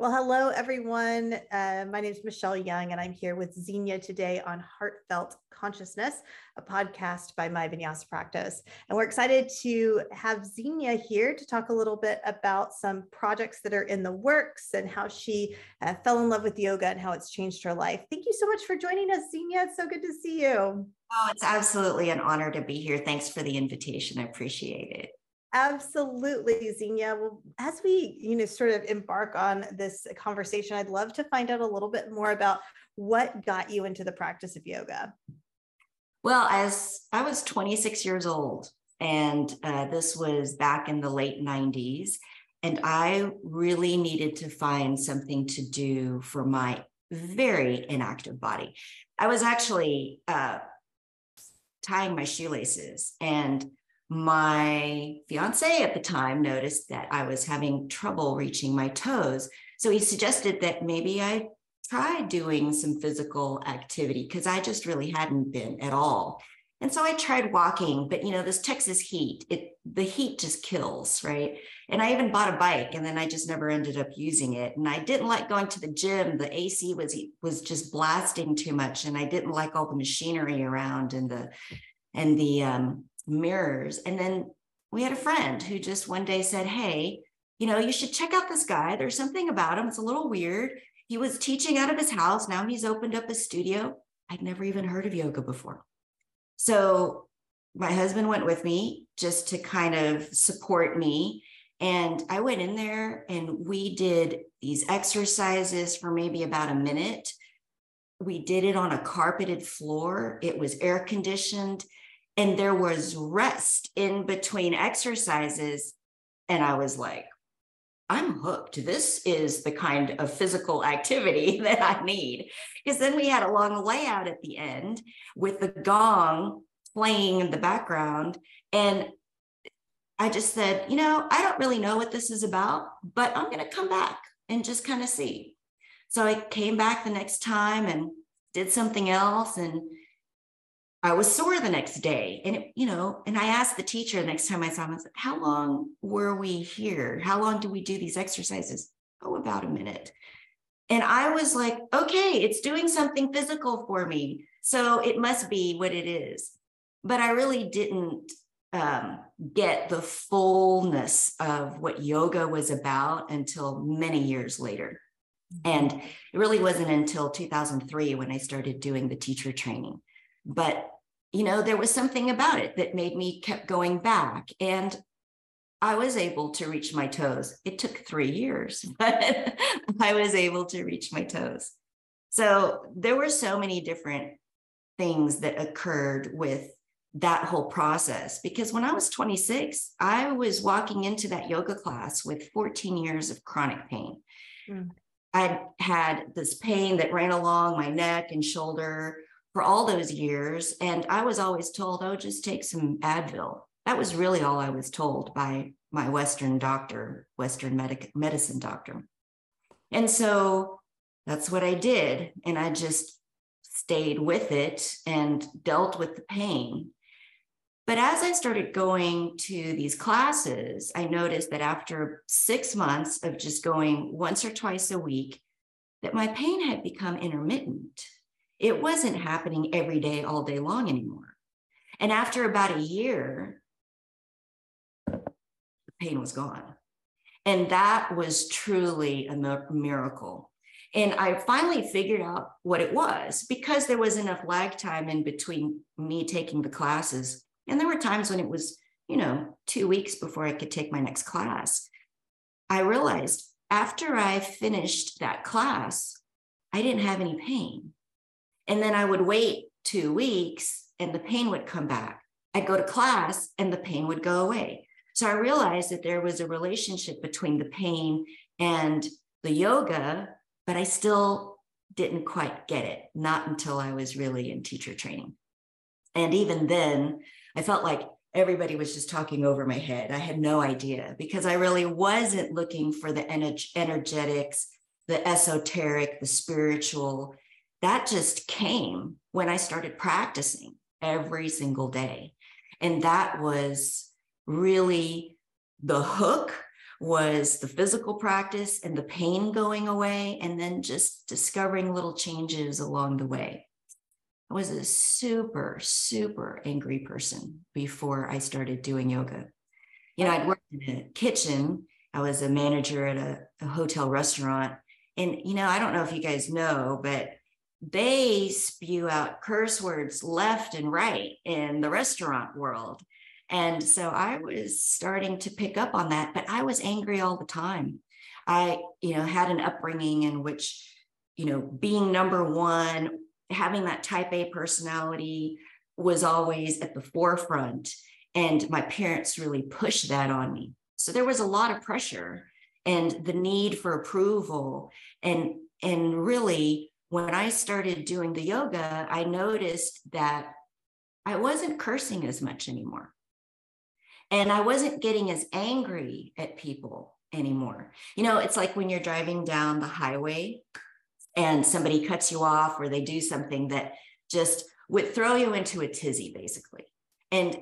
Well, hello, everyone. Uh, my name is Michelle Young, and I'm here with Xenia today on Heartfelt Consciousness, a podcast by My Vinyasa Practice. And we're excited to have Xenia here to talk a little bit about some projects that are in the works and how she uh, fell in love with yoga and how it's changed her life. Thank you so much for joining us, Xenia. It's so good to see you. Oh, it's absolutely an honor to be here. Thanks for the invitation. I appreciate it. Absolutely, Xenia. Well, as we, you know, sort of embark on this conversation, I'd love to find out a little bit more about what got you into the practice of yoga. Well, as I was 26 years old, and uh, this was back in the late 90s, and I really needed to find something to do for my very inactive body. I was actually uh, tying my shoelaces and my fiance at the time noticed that I was having trouble reaching my toes. So he suggested that maybe I try doing some physical activity because I just really hadn't been at all. And so I tried walking, but you know, this Texas heat, it the heat just kills, right? And I even bought a bike and then I just never ended up using it. And I didn't like going to the gym. The AC was was just blasting too much and I didn't like all the machinery around and the and the um mirrors. And then we had a friend who just one day said, Hey, you know, you should check out this guy. There's something about him. It's a little weird. He was teaching out of his house. Now he's opened up a studio. I'd never even heard of yoga before. So my husband went with me just to kind of support me. And I went in there and we did these exercises for maybe about a minute. We did it on a carpeted floor. It was air conditioned and there was rest in between exercises. And I was like, I'm hooked. This is the kind of physical activity that I need. Because then we had a long layout at the end with the gong playing in the background. And I just said, you know, I don't really know what this is about, but I'm going to come back and just kind of see. So I came back the next time and did something else. And I was sore the next day. And, it, you know, and I asked the teacher the next time I saw him, I said, How long were we here? How long do we do these exercises? Oh, about a minute. And I was like, Okay, it's doing something physical for me. So it must be what it is. But I really didn't um, get the fullness of what yoga was about until many years later. And it really wasn't until 2003 when I started doing the teacher training but you know there was something about it that made me kept going back. And i was able to reach my toes. It took three years but i was able to reach my toes. So there were so many different things that occurred with that whole process because when i was 26 i was walking into that yoga class with 14 years of chronic pain. Mm. i had this pain that ran along my neck and shoulder for all those years. And I was always told, oh, just take some Advil. That was really all I was told by my Western doctor, Western medic- medicine doctor. And so that's what I did. And I just stayed with it and dealt with the pain. But as I started going to these classes, I noticed that after six months of just going once or twice a week, that my pain had become intermittent. It wasn't happening every day, all day long anymore. And after about a year, the pain was gone. And that was truly a miracle. And I finally figured out what it was because there was enough lag time in between me taking the classes. And there were times when it was, you know, two weeks before I could take my next class. I realized after I finished that class, I didn't have any pain. And then I would wait two weeks and the pain would come back. I'd go to class and the pain would go away. So I realized that there was a relationship between the pain and the yoga, but I still didn't quite get it, not until I was really in teacher training. And even then, I felt like everybody was just talking over my head. I had no idea because I really wasn't looking for the energetics, the esoteric, the spiritual that just came when I started practicing every single day. And that was really the hook was the physical practice and the pain going away, and then just discovering little changes along the way. I was a super, super angry person before I started doing yoga. You know, I'd worked in a kitchen, I was a manager at a, a hotel restaurant. And, you know, I don't know if you guys know, but they spew out curse words left and right in the restaurant world. And so I was starting to pick up on that, but I was angry all the time. I, you know, had an upbringing in which, you know, being number one, having that type A personality was always at the forefront. And my parents really pushed that on me. So there was a lot of pressure and the need for approval. And, and really, when I started doing the yoga, I noticed that I wasn't cursing as much anymore. And I wasn't getting as angry at people anymore. You know, it's like when you're driving down the highway and somebody cuts you off or they do something that just would throw you into a tizzy, basically. And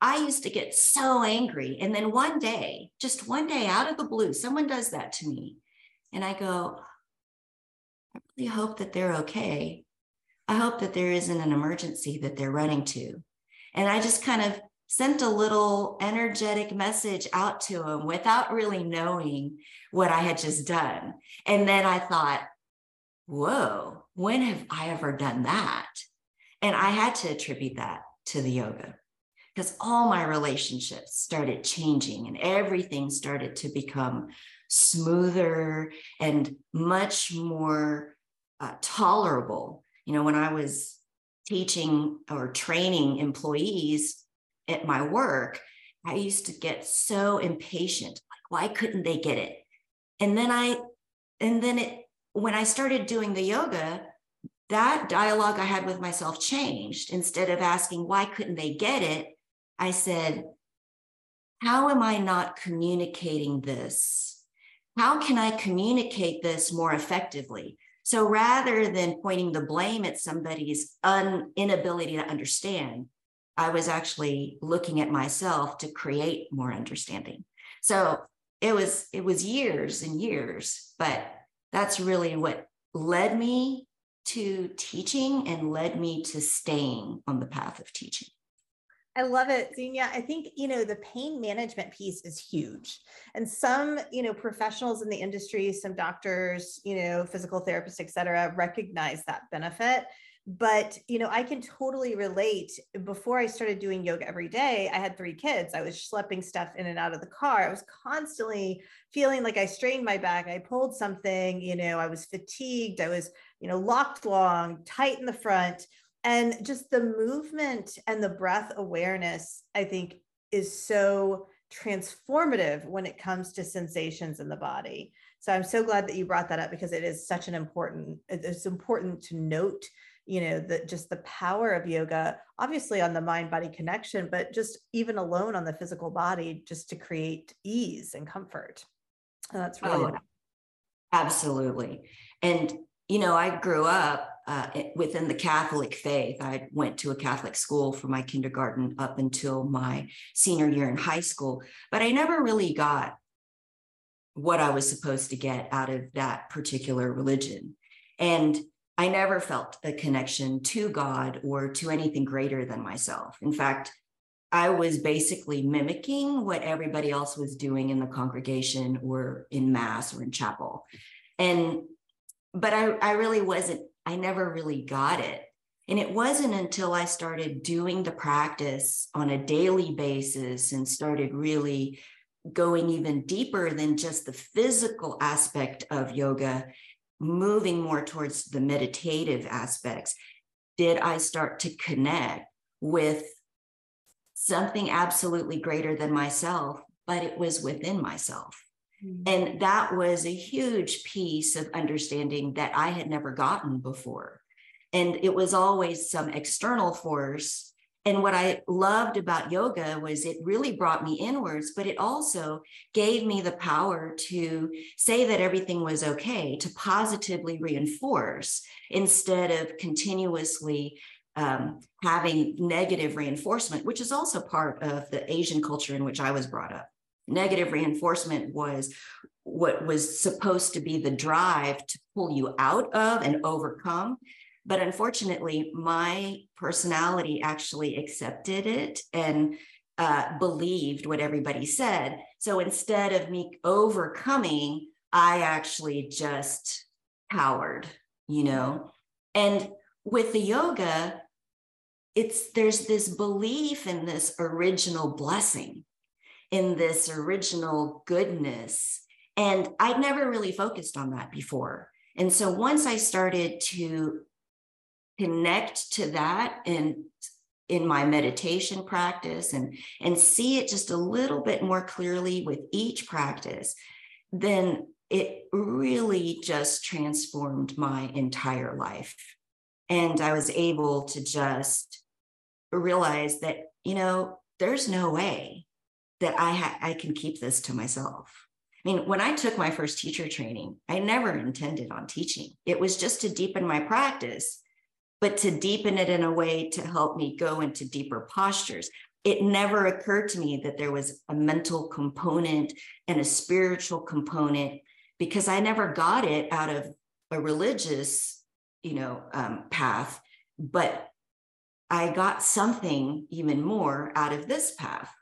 I used to get so angry. And then one day, just one day out of the blue, someone does that to me. And I go, I really hope that they're okay. I hope that there isn't an emergency that they're running to. And I just kind of sent a little energetic message out to them without really knowing what I had just done. And then I thought, whoa, when have I ever done that? And I had to attribute that to the yoga because all my relationships started changing and everything started to become smoother and much more uh, tolerable. You know, when I was teaching or training employees at my work, I used to get so impatient. Like, why couldn't they get it? And then I, and then it, when I started doing the yoga, that dialogue I had with myself changed. Instead of asking, why couldn't they get it? I said, how am I not communicating this? How can I communicate this more effectively? So rather than pointing the blame at somebody's un- inability to understand, I was actually looking at myself to create more understanding. So it was it was years and years, but that's really what led me to teaching and led me to staying on the path of teaching. I love it, Xenia. I think, you know, the pain management piece is huge. And some, you know, professionals in the industry, some doctors, you know, physical therapists, et cetera, recognize that benefit. But you know i can totally relate. Before i started doing yoga every day i had three kids. I was schlepping stuff in and out of the car. I was constantly feeling like i strained my back. I pulled something you know i was fatigued. I was you know locked long tight in the front and just the movement and the breath awareness i think is so transformative when it comes to sensations in the body. So i'm so glad that you brought that up because it is such an important it's important to note you know the just the power of yoga obviously on the mind body connection but just even alone on the physical body just to create ease and comfort. And that's really oh, absolutely. And you know i grew up uh, within the catholic faith i went to a catholic school for my kindergarten up until my senior year in high school but i never really got what i was supposed to get out of that particular religion and I never felt a connection to God or to anything greater than myself. In fact, I was basically mimicking what everybody else was doing in the congregation or in mass or in chapel. And, but I, I really wasn't, I never really got it. And it wasn't until I started doing the practice on a daily basis and started really going even deeper than just the physical aspect of yoga moving more towards the meditative aspects, did I start to connect with something absolutely greater than myself, but it was within myself. Mm-hmm. And that was a huge piece of understanding that I had never gotten before. And it was always some external force and what I loved about yoga was it really brought me inwards, but it also gave me the power to say that everything was okay, to positively reinforce instead of continuously um, having negative reinforcement, which is also part of the Asian culture in which I was brought up. Negative reinforcement was what was supposed to be the drive to pull you out of and overcome. But unfortunately, my personality actually accepted it and uh, believed what everybody said. So instead of me overcoming, I actually just powered, you know. And with the yoga, it's there's this belief in this original blessing, in this original goodness. And I'd never really focused on that before. And so once I started to connect to that and in my meditation practice and and see it just a little bit more clearly with each practice then it really just transformed my entire life and i was able to just realize that you know there's no way that i ha- i can keep this to myself i mean when i took my first teacher training i never intended on teaching it was just to deepen my practice but to deepen it in a way to help me go into deeper postures. It never occurred to me that there was a mental component and a spiritual component because I never got it out of a religious, you know, um, path, but I got something even more out of this path.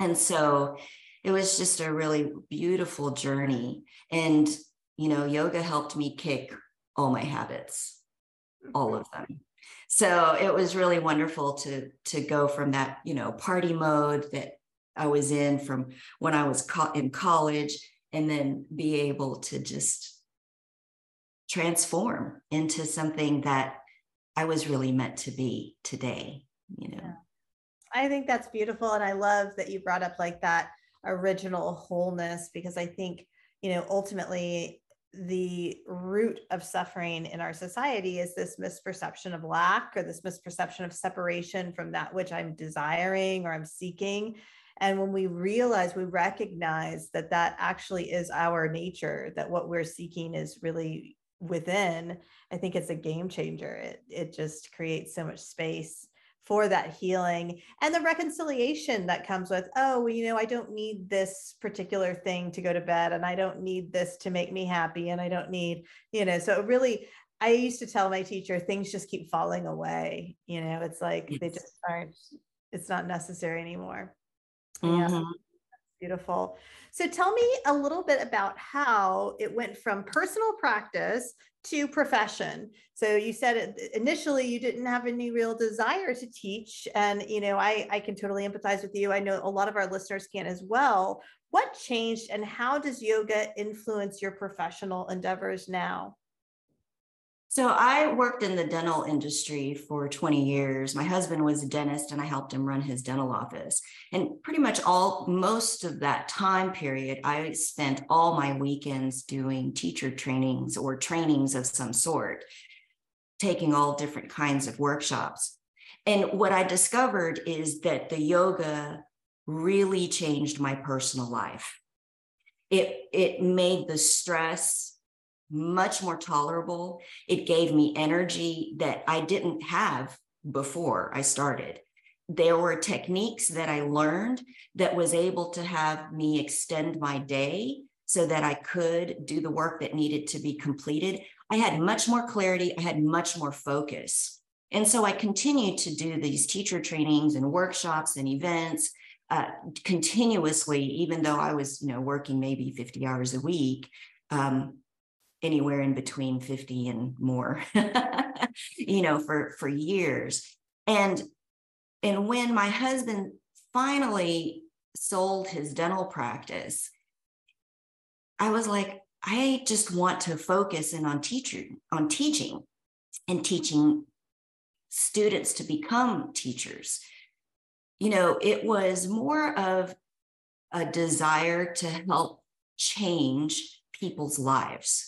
And so it was just a really beautiful journey. And, you know, yoga helped me kick all my habits all of them. So it was really wonderful to to go from that, you know, party mode that I was in from when I was co- in college and then be able to just transform into something that I was really meant to be today, you know. I think that's beautiful and I love that you brought up like that original wholeness because I think, you know, ultimately the root of suffering in our society is this misperception of lack or this misperception of separation from that which I'm desiring or I'm seeking. And when we realize, we recognize that that actually is our nature, that what we're seeking is really within, I think it's a game changer. It, it just creates so much space for that healing and the reconciliation that comes with oh well, you know i don't need this particular thing to go to bed and i don't need this to make me happy and i don't need you know so really i used to tell my teacher things just keep falling away you know it's like yes. they just aren't it's not necessary anymore mm-hmm. yeah beautiful so tell me a little bit about how it went from personal practice to profession. So you said initially you didn't have any real desire to teach. And, you know, I, I can totally empathize with you. I know a lot of our listeners can as well. What changed and how does yoga influence your professional endeavors now? So I worked in the dental industry for 20 years. My husband was a dentist and I helped him run his dental office. And pretty much all most of that time period, I spent all my weekends doing teacher trainings or trainings of some sort, taking all different kinds of workshops. And what I discovered is that the yoga really changed my personal life. It it made the stress much more tolerable. It gave me energy that I didn't have before I started. There were techniques that I learned that was able to have me extend my day so that I could do the work that needed to be completed. I had much more clarity, I had much more focus. And so I continued to do these teacher trainings and workshops and events uh, continuously, even though I was, you know, working maybe 50 hours a week. Um, anywhere in between 50 and more you know for for years. And and when my husband finally sold his dental practice i was like i just want to focus in on teaching on teaching and teaching students to become teachers. You know it was more of a desire to help change people's lives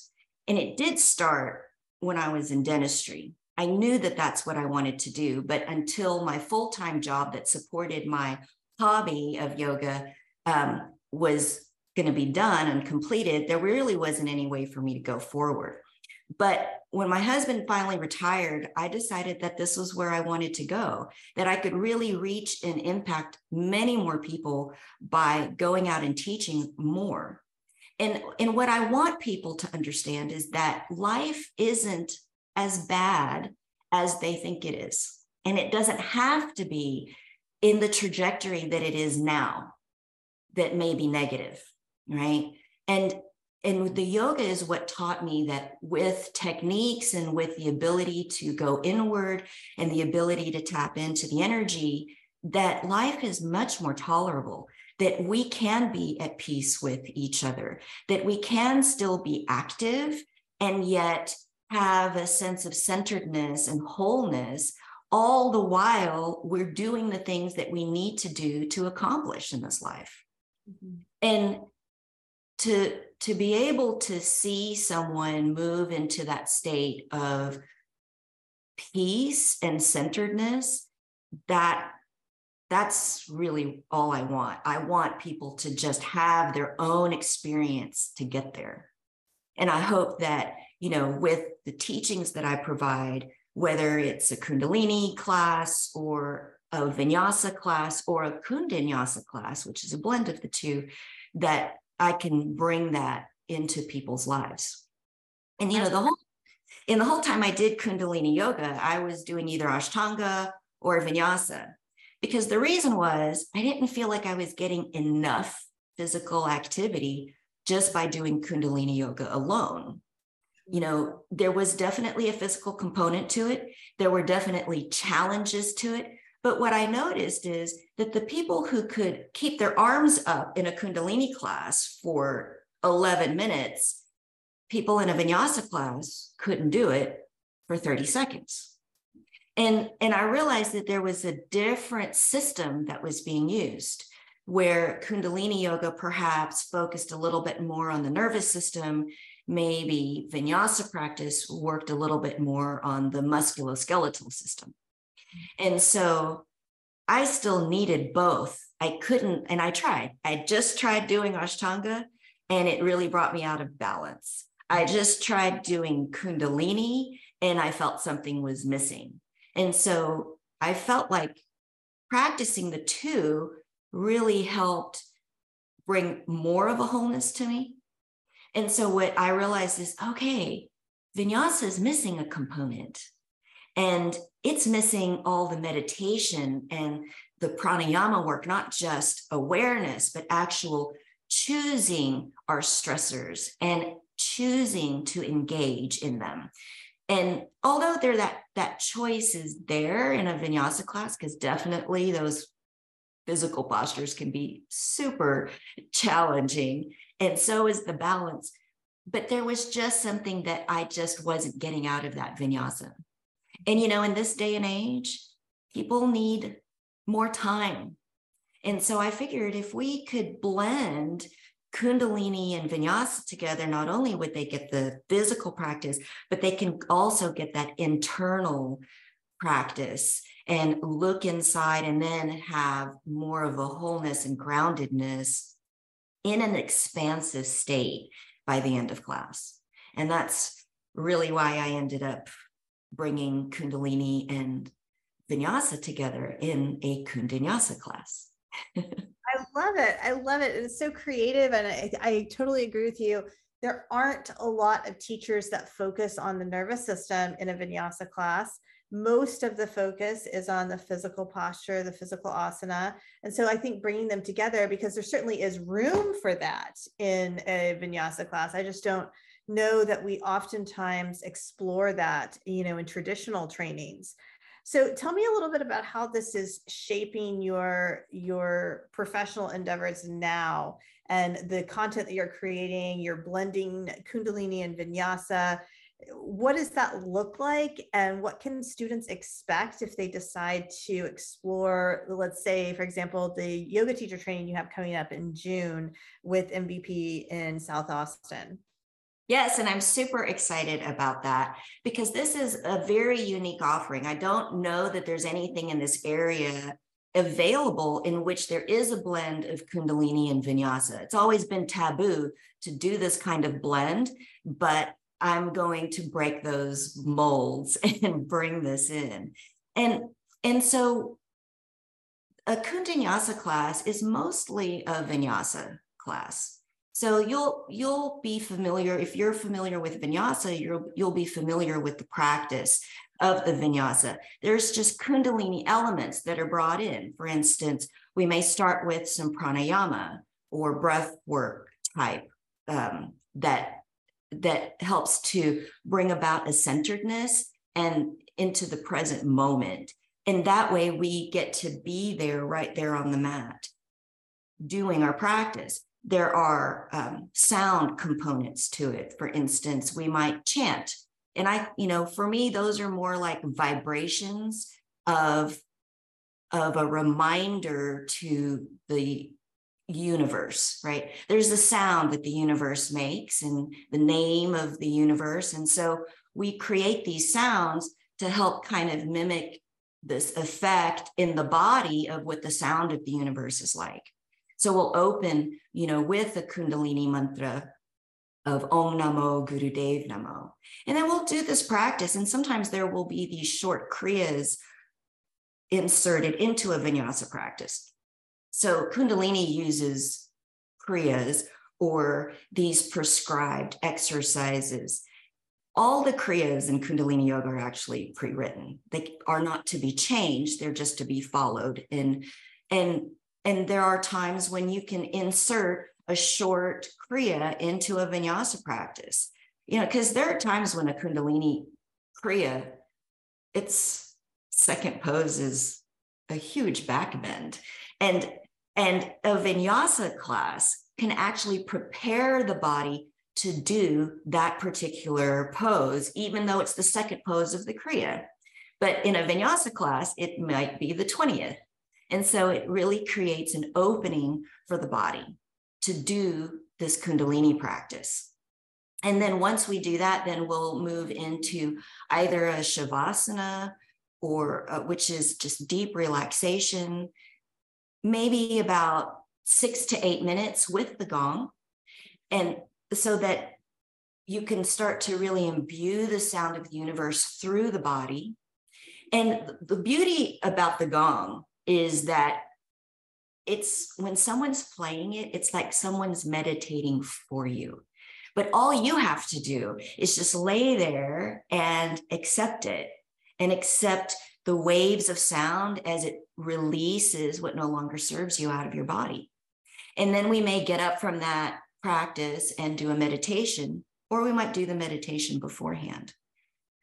and it did start when I was in dentistry. I knew that that's what I wanted to do, but until my full time job that supported my hobby of yoga um, was going to be done and completed, there really wasn't any way for me to go forward. But when my husband finally retired, I decided that this was where I wanted to go, that I could really reach and impact many more people by going out and teaching more. And, and what I want people to understand is that life isn't as bad as they think it is. And it doesn't have to be in the trajectory that it is now that may be negative, right? And and the yoga is what taught me that with techniques and with the ability to go inward and the ability to tap into the energy that life is much more tolerable that we can be at peace with each other that we can still be active and yet have a sense of centeredness and wholeness all the while we're doing the things that we need to do to accomplish in this life mm-hmm. and to to be able to see someone move into that state of peace and centeredness that that's really all i want. I want people to just have their own experience to get there. And i hope that you know with the teachings that i provide whether it's a kundalini class or a vinyasa class or a kundinyasa class which is a blend of the two that I can bring that into people's lives. And you know, the whole in the whole time I did Kundalini yoga, I was doing either Ashtanga or Vinyasa because the reason was I didn't feel like I was getting enough physical activity just by doing Kundalini yoga alone. You know, there was definitely a physical component to it. There were definitely challenges to it, but what I noticed is that the people who could keep their arms up in a Kundalini class for 11 minutes, people in a vinyasa class couldn't do it for 30 seconds. And, and I realized that there was a different system that was being used where Kundalini yoga perhaps focused a little bit more on the nervous system. Maybe vinyasa practice worked a little bit more on the musculoskeletal system. And so I still needed both. I couldn't, and I tried. I just tried doing Ashtanga and it really brought me out of balance. I just tried doing Kundalini and I felt something was missing. And so I felt like practicing the two really helped bring more of a wholeness to me. And so what I realized is okay, vinyasa is missing a component. And it's missing all the meditation and the pranayama work, not just awareness, but actual choosing our stressors and choosing to engage in them. And although there that that choice is there in a vinyasa class, because definitely those physical postures can be super challenging, and so is the balance. But there was just something that I just wasn't getting out of that vinyasa. And, you know, in this day and age, people need more time. And so I figured if we could blend Kundalini and Vinyasa together, not only would they get the physical practice, but they can also get that internal practice and look inside and then have more of a wholeness and groundedness in an expansive state by the end of class. And that's really why I ended up bringing Kundalini and Vinyasa together in a Kundinyasa class. I love it. I love it. It's so creative. And I, I, totally agree with you. There aren't a lot of teachers that focus on the nervous system in a vinyasa class. Most of the focus is on the physical posture, the physical asana. And so I think bringing them together, because there certainly is room for that in a vinyasa class. I just don't know that we oftentimes explore that, you know, in traditional trainings. So tell me a little bit about how this is shaping your your professional endeavors now and the content that you're creating, you're blending Kundalini and Vinyasa. What does that look like and what can students expect if they decide to explore let's say for example the yoga teacher training you have coming up in June with MVP in South Austin? Yes, and I'm super excited about that because this is a very unique offering. I don't know that there's anything in this area available in which there is a blend of Kundalini and Vinyasa. It's always been taboo to do this kind of blend, but I'm going to break those molds and bring this in. And and so a Kundinyasa class is mostly a vinyasa class. So you'll you'll be familiar if you're familiar with vinyasa, you'll you'll be familiar with the practice of the vinyasa. There's just kundalini elements that are brought in. For instance, we may start with some pranayama or breath work type um, that that helps to bring about a centeredness and into the present moment. And that way we get to be there right there on the mat doing our practice. There are um, sound components to it. For instance, we might chant. And I, you know, for me, those are more like vibrations of, of a reminder to the universe, right? There's a sound that the universe makes and the name of the universe. And so we create these sounds to help kind of mimic this effect in the body of what the sound of the universe is like. So we'll open, you know, with the Kundalini mantra of Om Namo Gurudev Namo. And then we'll do this practice. And sometimes there will be these short kriyas inserted into a vinyasa practice. So Kundalini uses kriyas or these prescribed exercises. All the kriyas in Kundalini Yoga are actually pre-written. They are not to be changed; they're just to be followed. And and and there are times when you can insert a short kriya into a vinyasa practice. You know, because there are times when a Kundalini kriya, its second pose is a huge back bend. And and a vinyasa class can actually prepare the body to do that particular pose, even though it's the second pose of the Kriya. But in a vinyasa class, it might be the 20th. And so it really creates an opening for the body to do this Kundalini practice. And then once we do that, then we'll move into either a Shavasana or uh, which is just deep relaxation maybe about six to eight minutes with the gong. And so that you can start to really imbue the sound of the universe through the body. And the beauty about the gong is that it's when someone's playing it, it's like someone's meditating for you. But all you have to do is just lay there and accept it and accept the waves of sound as it releases what no longer serves you out of your body. And then we may get up from that practice and do a meditation, or we might do the meditation beforehand.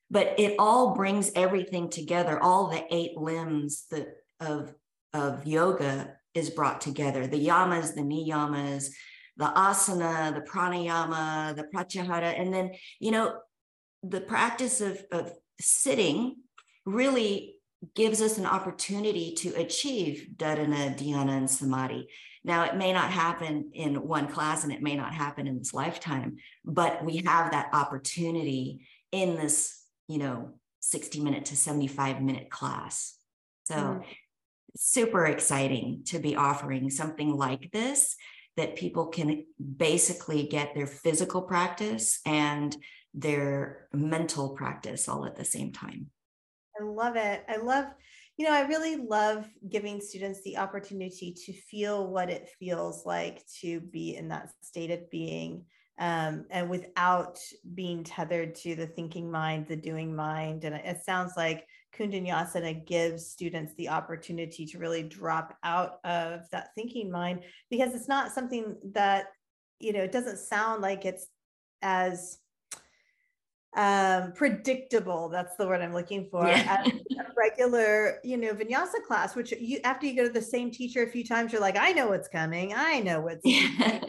But it all brings everything together. All the eight limbs that, of, of yoga is brought together the yamas, the niyamas, the asana, the pranayama, the pratyahara. And then, you know, the practice of, of sitting really gives us an opportunity to achieve dharana, dhyana, and samadhi. Now, it may not happen in one class and it may not happen in this lifetime, but we have that opportunity in this, you know, 60 minute to 75 minute class. So, mm. Super exciting to be offering something like this that people can basically get their physical practice and their mental practice all at the same time. I love it. I love, you know, I really love giving students the opportunity to feel what it feels like to be in that state of being um, and without being tethered to the thinking mind, the doing mind. And it sounds like Kundanyasana gives students the opportunity to really drop out of that thinking mind because it's not something that, you know, it doesn't sound like it's as um, predictable. That's the word I'm looking for. Yeah. regular, you know, vinyasa class, which you after you go to the same teacher a few times, you're like, I know what's coming. I know what's yeah.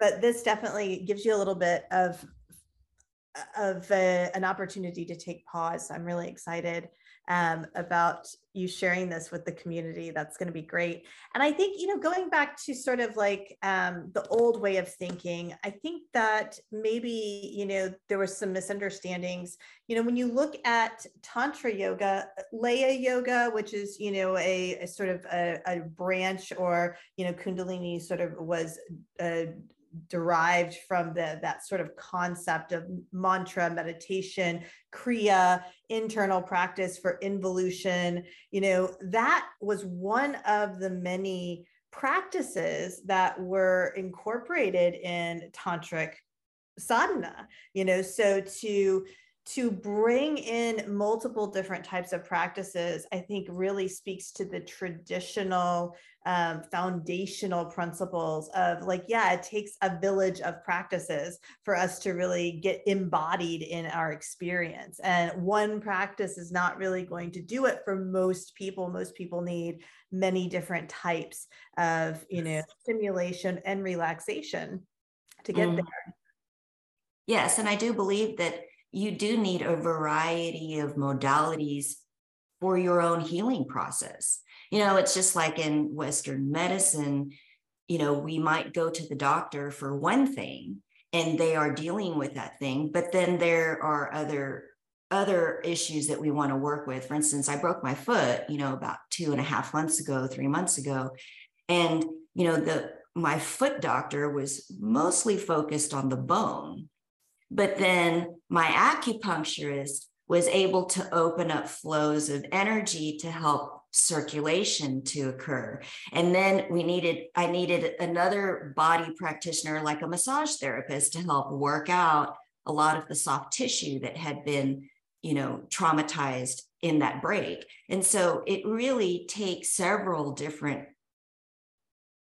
but this definitely gives you a little bit of of a, an opportunity to take pause. I'm really excited um, about you sharing this with the community. That's going to be great. And I think, you know, going back to sort of like um, the old way of thinking, I think that maybe, you know, there was some misunderstandings. You know, when you look at Tantra yoga, Laya yoga, which is, you know, a, a sort of a, a, branch or, you know, Kundalini sort of was uh, derived from the that sort of concept of mantra meditation kriya internal practice for involution. You know that was one of the many practices that were incorporated in tantric sadhana you know. So to to bring in multiple different types of practices, I think really speaks to the traditional um, foundational principles of like, yeah, it takes a village of practices for us to really get embodied in our experience. And one practice is not really going to do it for most people. Most people need many different types of, you know, stimulation and relaxation to get mm. there. Yes. And I do believe that you do need a variety of modalities for your own healing process. You know, it's just like in Western medicine, you know, we might go to the doctor for one thing and they are dealing with that thing, but then there are other other issues that we want to work with. For instance, I broke my foot, you know, about two and a half months ago, three months ago. And, you know, the my foot doctor was mostly focused on the bone but then my acupuncturist was able to open up flows of energy to help circulation to occur. And then we needed, I needed another body practitioner, like a massage therapist, to help work out a lot of the soft tissue that had been, you know, traumatized in that break. And so it really takes several different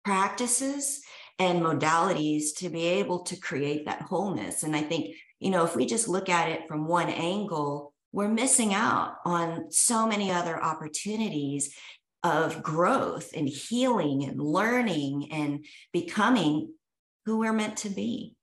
practices and modalities to be able to create that wholeness. And I think, you know, if we just look at it from one angle, we're missing out on so many other opportunities of growth and healing and learning and becoming who we're meant to be.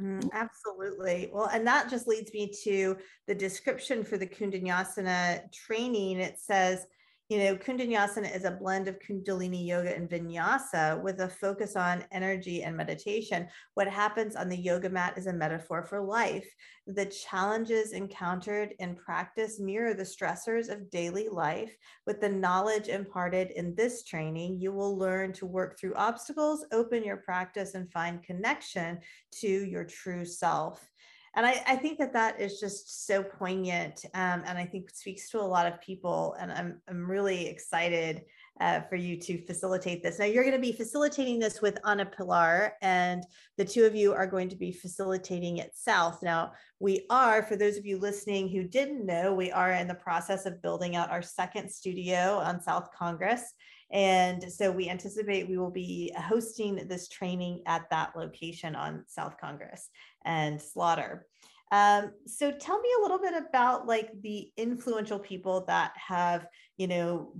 Mm, absolutely. Well, and that just leads me to the description for the Kundalini training. It says, you know, Kundinyasa is a blend of Kundalini yoga and vinyasa with a focus on energy and meditation. What happens on the yoga mat is a metaphor for life. The challenges encountered in practice mirror the stressors of daily life. With the knowledge imparted in this training, you will learn to work through obstacles, open your practice, and find connection to your true self and I, I, think that that is just so poignant um, and i think speaks to a lot of people and i'm, I'm really excited uh, for you to facilitate this. Now you're going to be facilitating this with Ana Pilar and the two of you are going to be facilitating it south. Now we are for those of you listening who didn't know we are in the process of building out our second studio on south congress. And so we anticipate we will be hosting this training at that location on South Congress and Slaughter. Um, so tell me a little bit about like the influential people that have, you know,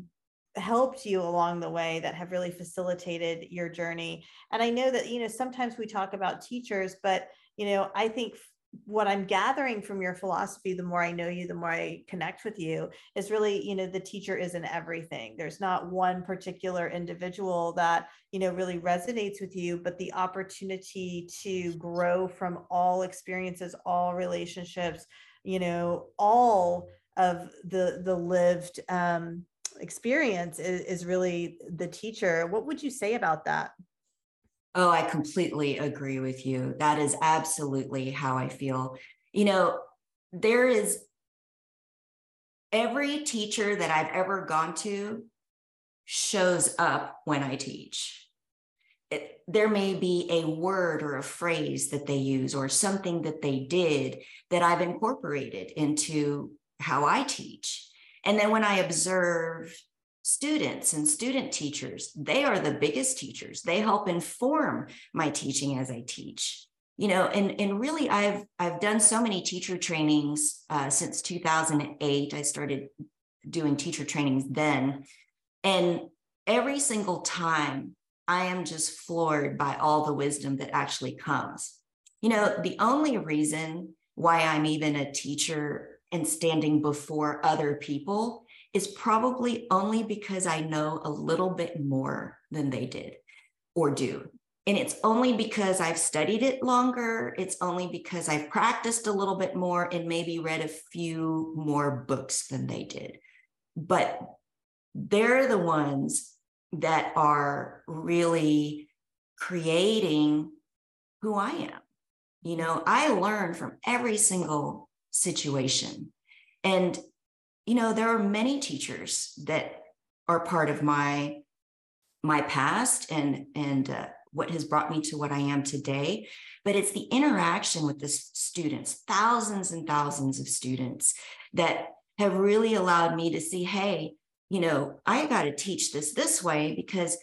helped you along the way that have really facilitated your journey. And I know that, you know, sometimes we talk about teachers, but, you know, I think what I'm gathering from your philosophy, the more I know you, the more I connect with you, is really, you know, the teacher isn't everything. There's not one particular individual that, you know, really resonates with you, but the opportunity to grow from all experiences, all relationships, you know, all of the the lived um, experience is, is really the teacher. What would you say about that? Oh, I completely agree with you. That is absolutely how I feel. You know, there is every teacher that I've ever gone to shows up when I teach. It, there may be a word or a phrase that they use or something that they did that I've incorporated into how I teach. And then when I observe students and student teachers they are the biggest teachers. They help inform my teaching as i teach. You know and and really i've i've done so many teacher trainings uh, since 2008 i started doing teacher trainings then. And every single time i am just floored by all the wisdom that actually comes. You know the only reason why i'm even a teacher and standing before other people is probably only because I know a little bit more than they did or do. And it's only because I've studied it longer. It's only because I've practiced a little bit more and maybe read a few more books than they did. But they're the ones that are really creating who I am. You know, I learn from every single situation. And, you know, there are many teachers that are part of my my past and and uh, what has brought me to what I am today. But it's the interaction with the students, thousands and thousands of students that have really allowed me to see, hey, you know, I got to teach this this way because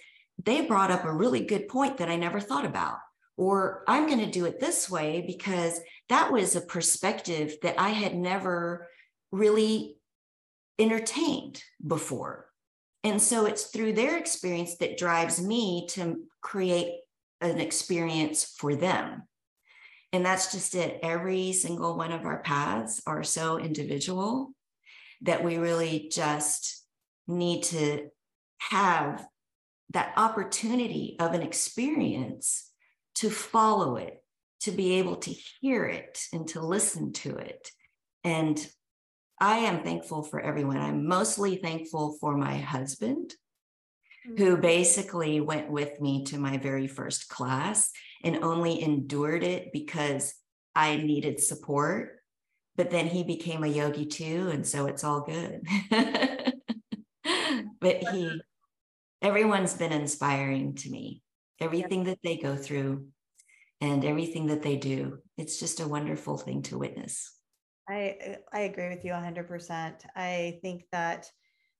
they brought up a really good point that I never thought about. Or I'm going to do it this way because that was a perspective that I had never really entertained before. And so it's through their experience that drives me to create an experience for them. And that's just it. Every single one of our paths are so individual that we really just need to have that opportunity of an experience to follow it, to be able to hear it and to listen to it. And I am thankful for everyone. I'm mostly thankful for my husband, mm-hmm. who basically went with me to my very first class and only endured it because I needed support. But then he became a yogi too. And so it's all good. but he everyone's been inspiring to me. Everything that they go through and everything that they do, it's just a wonderful thing to witness. I I agree with you 100%. I think that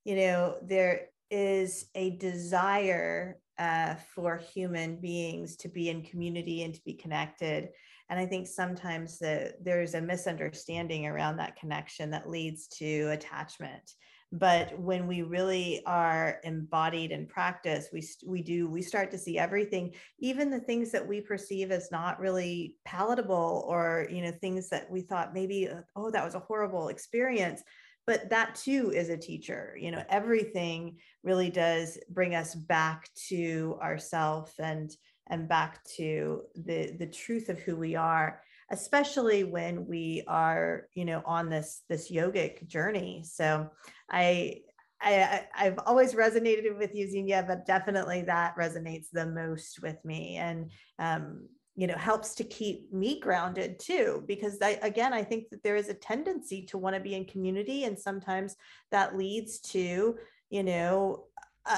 you know there is a desire uh, for human beings to be in community and to be connected. And I think sometimes that there's a misunderstanding around that connection that leads to attachment but when we really are embodied in practice we we do we start to see everything even the things that we perceive as not really palatable or you know things that we thought maybe uh, oh that was a horrible experience. But that too is a teacher you know everything really does bring us back to ourself and and back to the the truth of who we are especially when we are you know on this this yogic journey so i I, I've always resonated with you, Xenia, but definitely that resonates the most with me and, um, you know, helps to keep me grounded too. Because I, again, I think that there is a tendency to want to be in community. And sometimes that leads to, you know, uh,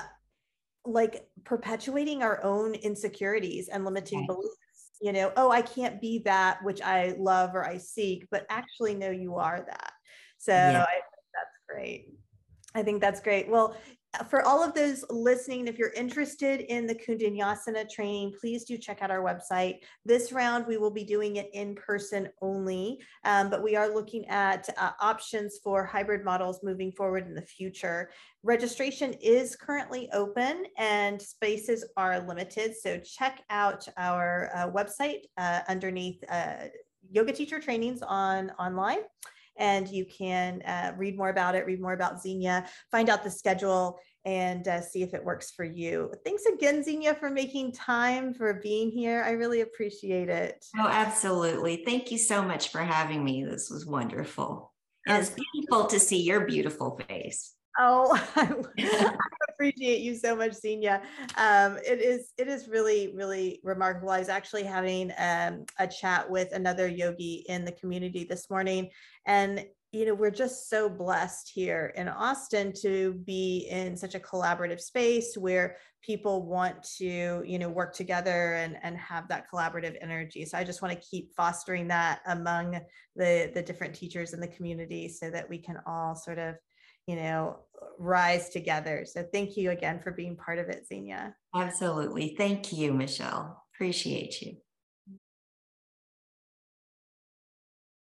like perpetuating our own insecurities and limiting beliefs you know, oh, I can't be that which I love or I seek, but actually, no, you are that. So yeah. I think that's great. I think that's great. Well, for all of those listening, if you're interested in the Kundalini training, please do check out our website. This round, we will be doing it in person only, um, but we are looking at uh, options for hybrid models moving forward in the future. Registration is currently open and spaces are limited. So check out our uh, website uh, underneath uh, yoga teacher trainings on online and you can uh, read more about it, read more about Xenia, find out the schedule and uh, see if it works for you. Thanks again, Xenia, for making time for being here. I really appreciate it. Oh, absolutely. Thank you so much for having me. This was wonderful. And it's beautiful to see your beautiful face. Oh, I appreciate you so much, Xenia. Um, it is it is really really remarkable. I was actually having um, a chat with another yogi in the community this morning, and you know we're just so blessed here in Austin to be in such a collaborative space where people want to you know work together and and have that collaborative energy. So I just want to keep fostering that among the the different teachers in the community so that we can all sort of you know, rise together. So thank you again for being part of it, Xenia. Absolutely. Thank you, Michelle. Appreciate you.